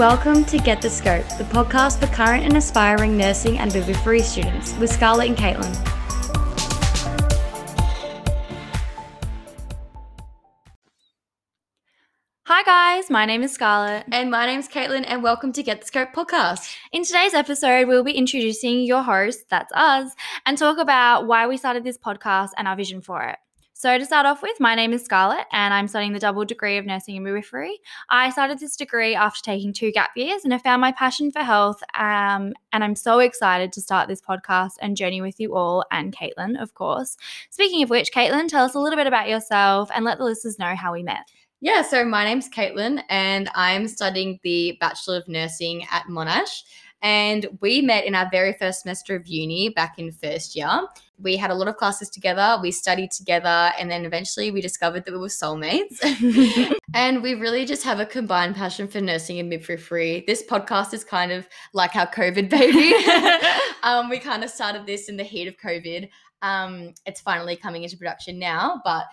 Welcome to Get the Scope, the podcast for current and aspiring nursing and midwifery students with Scarlett and Caitlin. Hi guys, my name is Scarlett. And my name's Caitlin, and welcome to Get the Scope podcast. In today's episode, we'll be introducing your host, that's us, and talk about why we started this podcast and our vision for it. So, to start off with, my name is Scarlett and I'm studying the double degree of nursing and midwifery. I started this degree after taking two gap years and I found my passion for health. Um, and I'm so excited to start this podcast and journey with you all and Caitlin, of course. Speaking of which, Caitlin, tell us a little bit about yourself and let the listeners know how we met. Yeah, so my name's Caitlin and I'm studying the Bachelor of Nursing at Monash. And we met in our very first semester of uni back in first year. We had a lot of classes together, we studied together, and then eventually we discovered that we were soulmates. and we really just have a combined passion for nursing and midwifery. This podcast is kind of like our COVID baby. um, we kind of started this in the heat of COVID. Um, it's finally coming into production now, but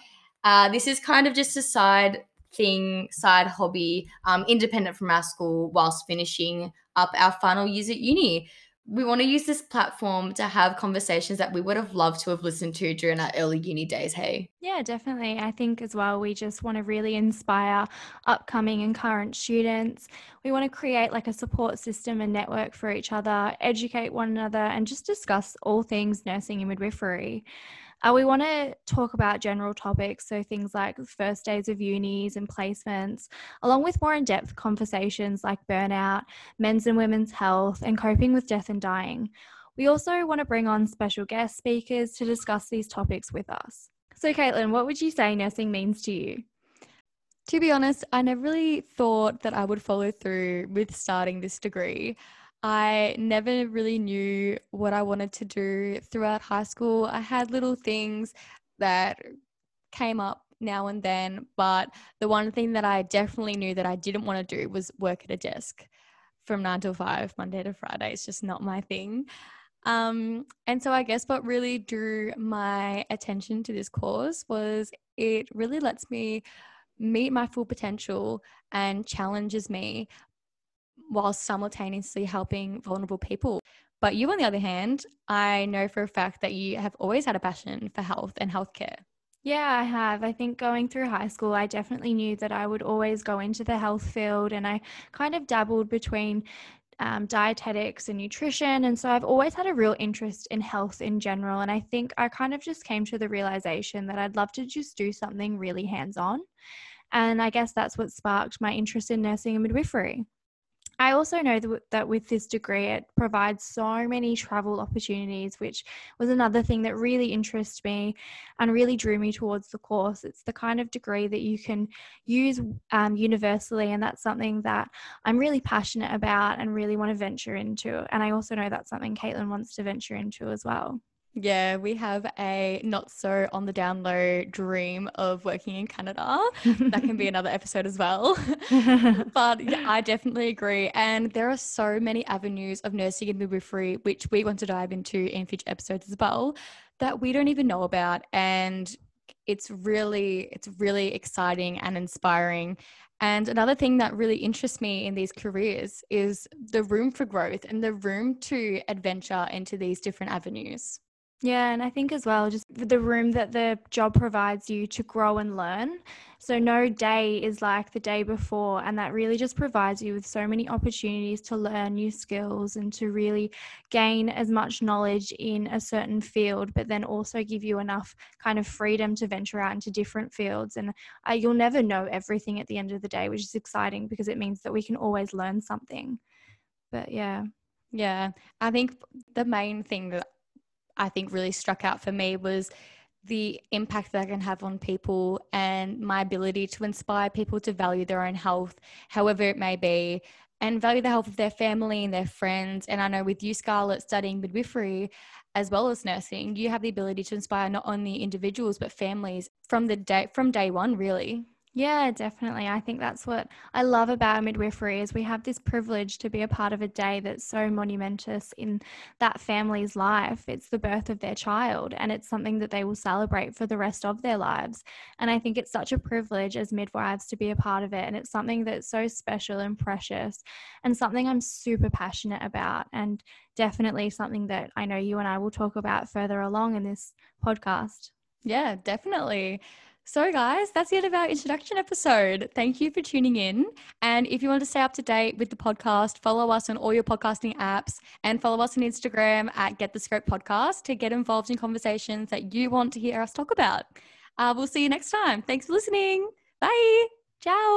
uh, this is kind of just a side thing, side hobby, um, independent from our school, whilst finishing up our final years at uni. We want to use this platform to have conversations that we would have loved to have listened to during our early uni days. Hey. Yeah, definitely. I think as well, we just want to really inspire upcoming and current students. We want to create like a support system and network for each other, educate one another, and just discuss all things nursing and midwifery. Uh, we want to talk about general topics, so things like first days of unis and placements, along with more in depth conversations like burnout, men's and women's health, and coping with death and dying. We also want to bring on special guest speakers to discuss these topics with us. So, Caitlin, what would you say nursing means to you? To be honest, I never really thought that I would follow through with starting this degree. I never really knew what I wanted to do throughout high school. I had little things that came up now and then, but the one thing that I definitely knew that I didn't want to do was work at a desk from nine till five, Monday to Friday. It's just not my thing. Um, and so I guess what really drew my attention to this course was it really lets me meet my full potential and challenges me while simultaneously helping vulnerable people. But you, on the other hand, I know for a fact that you have always had a passion for health and healthcare. Yeah, I have. I think going through high school, I definitely knew that I would always go into the health field, and I kind of dabbled between um, dietetics and nutrition. And so I've always had a real interest in health in general. And I think I kind of just came to the realization that I'd love to just do something really hands on. And I guess that's what sparked my interest in nursing and midwifery. I also know that with this degree, it provides so many travel opportunities, which was another thing that really interested me and really drew me towards the course. It's the kind of degree that you can use um, universally, and that's something that I'm really passionate about and really want to venture into. And I also know that's something Caitlin wants to venture into as well. Yeah, we have a not so on the down low dream of working in Canada. that can be another episode as well. but yeah, I definitely agree. And there are so many avenues of nursing and midwifery, which we want to dive into in future episodes as well, that we don't even know about. And it's really, it's really exciting and inspiring. And another thing that really interests me in these careers is the room for growth and the room to adventure into these different avenues. Yeah, and I think as well, just the room that the job provides you to grow and learn. So, no day is like the day before, and that really just provides you with so many opportunities to learn new skills and to really gain as much knowledge in a certain field, but then also give you enough kind of freedom to venture out into different fields. And uh, you'll never know everything at the end of the day, which is exciting because it means that we can always learn something. But yeah. Yeah, I think the main thing that I think really struck out for me was the impact that I can have on people and my ability to inspire people to value their own health, however it may be, and value the health of their family and their friends. And I know with you, Scarlett, studying midwifery as well as nursing, you have the ability to inspire not only individuals but families from the day from day one, really. Yeah, definitely. I think that's what I love about midwifery is we have this privilege to be a part of a day that's so monumentous in that family's life. It's the birth of their child and it's something that they will celebrate for the rest of their lives. And I think it's such a privilege as midwives to be a part of it and it's something that's so special and precious and something I'm super passionate about and definitely something that I know you and I will talk about further along in this podcast. Yeah, definitely. So, guys, that's the end of our introduction episode. Thank you for tuning in. And if you want to stay up to date with the podcast, follow us on all your podcasting apps and follow us on Instagram at Get the Scope Podcast to get involved in conversations that you want to hear us talk about. Uh, we'll see you next time. Thanks for listening. Bye. Ciao.